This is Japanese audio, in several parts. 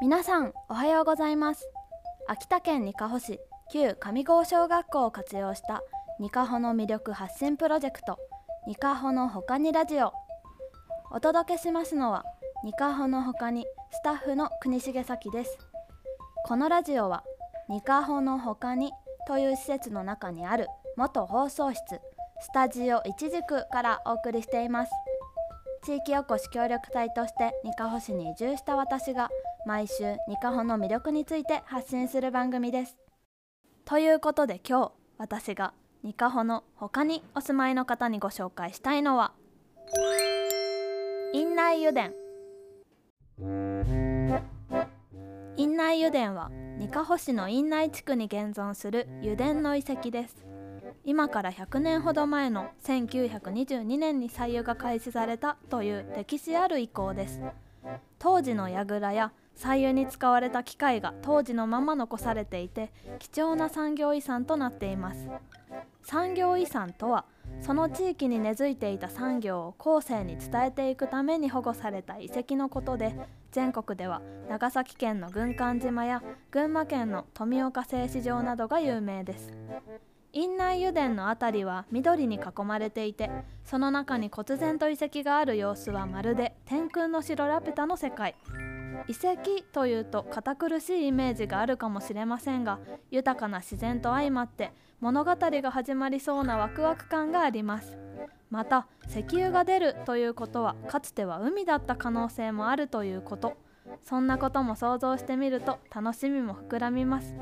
皆さんおはようございます。秋田県にかほ市旧上郷小学校を活用したにかほの魅力発信プロジェクトにかほのほかにラジオ。お届けしますのはにかほのほかにスタッフの国重咲です。このラジオはにかほのほかにという施設の中にある元放送室スタジオいちじくからお送りしています。地域おこし協力隊としてにかほ市に移住した私が毎週にかほの魅力について発信する番組です。ということで今日私がにかほの他にお住まいの方にご紹介したいのは院内油田院内油田はにかほ市の院内地区に現存する油田の遺跡です。今から100年ほど前の1922年に採油が開始されたという歴史ある遺構です。当時の櫓や採油に使われた機械が当時のまま残されていて貴重な産業遺産となっています。産業遺産とはその地域に根付いていた産業を後世に伝えていくために保護された遺跡のことで全国では長崎県の軍艦島や群馬県の富岡製糸場などが有名です。院内油田の辺りは緑に囲まれていてその中に忽然と遺跡がある様子はまるで天空の城ラピュタの世界。遺跡というと堅苦しいイメージがあるかもしれませんが豊かな自然と相まって物語が始まりそうなワクワク感があります。また石油が出るということはかつては海だった可能性もあるということ。そんなことも想像してみると楽しみも膨らみます。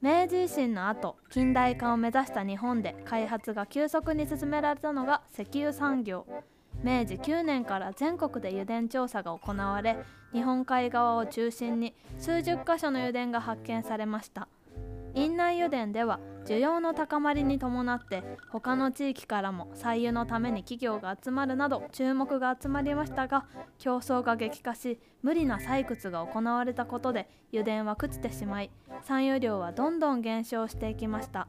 明治維新の後近代化を目指した日本で開発が急速に進められたのが石油産業。明治9年から全国で油田調査が行われ日本海側を中心に数十箇所の油田が発見されました。院内油田では需要の高まりに伴って他の地域からも採油のために企業が集まるなど注目が集まりましたが競争が激化し無理な採掘が行われたことで油田は朽ちてしまい産油量はどんどん減少していきました。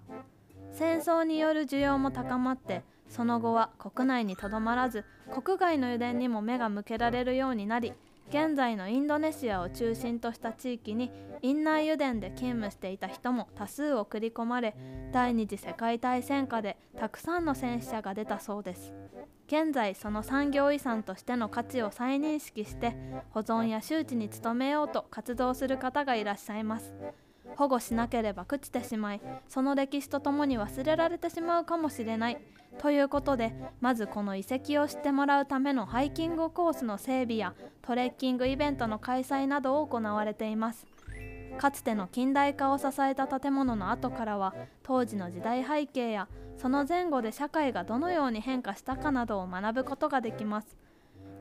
戦争による需要も高まってその後は国内にとどまらず国外の油田にも目が向けられるようになり現在のインドネシアを中心とした地域に院内油田で勤務していた人も多数送り込まれ第二次世界大戦下でたくさんの戦死者が出たそうです。現在その産業遺産としての価値を再認識して保存や周知に努めようと活動する方がいらっしゃいます。保護しなければ朽ちてしまいその歴史とともに忘れられてしまうかもしれないということでまずこの遺跡を知ってもらうためのハイキングコースの整備やトレッキングイベントの開催などを行われています。かつての近代化を支えた建物の後からは当時の時代背景やその前後で社会がどのように変化したかなどを学ぶことができます。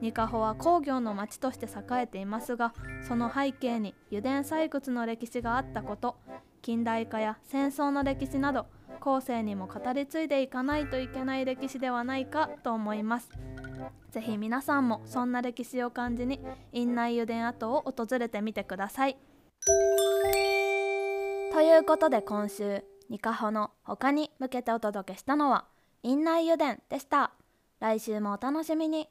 ニカホは工業の町として栄えていますがその背景に油田採掘の歴史があったこと近代化や戦争の歴史など後世にも語り継いでいかないといけない歴史ではないかと思います。ぜひ皆さんもそんな歴史を感じに院内油田跡を訪れてみてください。ということで今週ニカホの他に向けてお届けしたのは院内油田でした。来週もお楽しみに。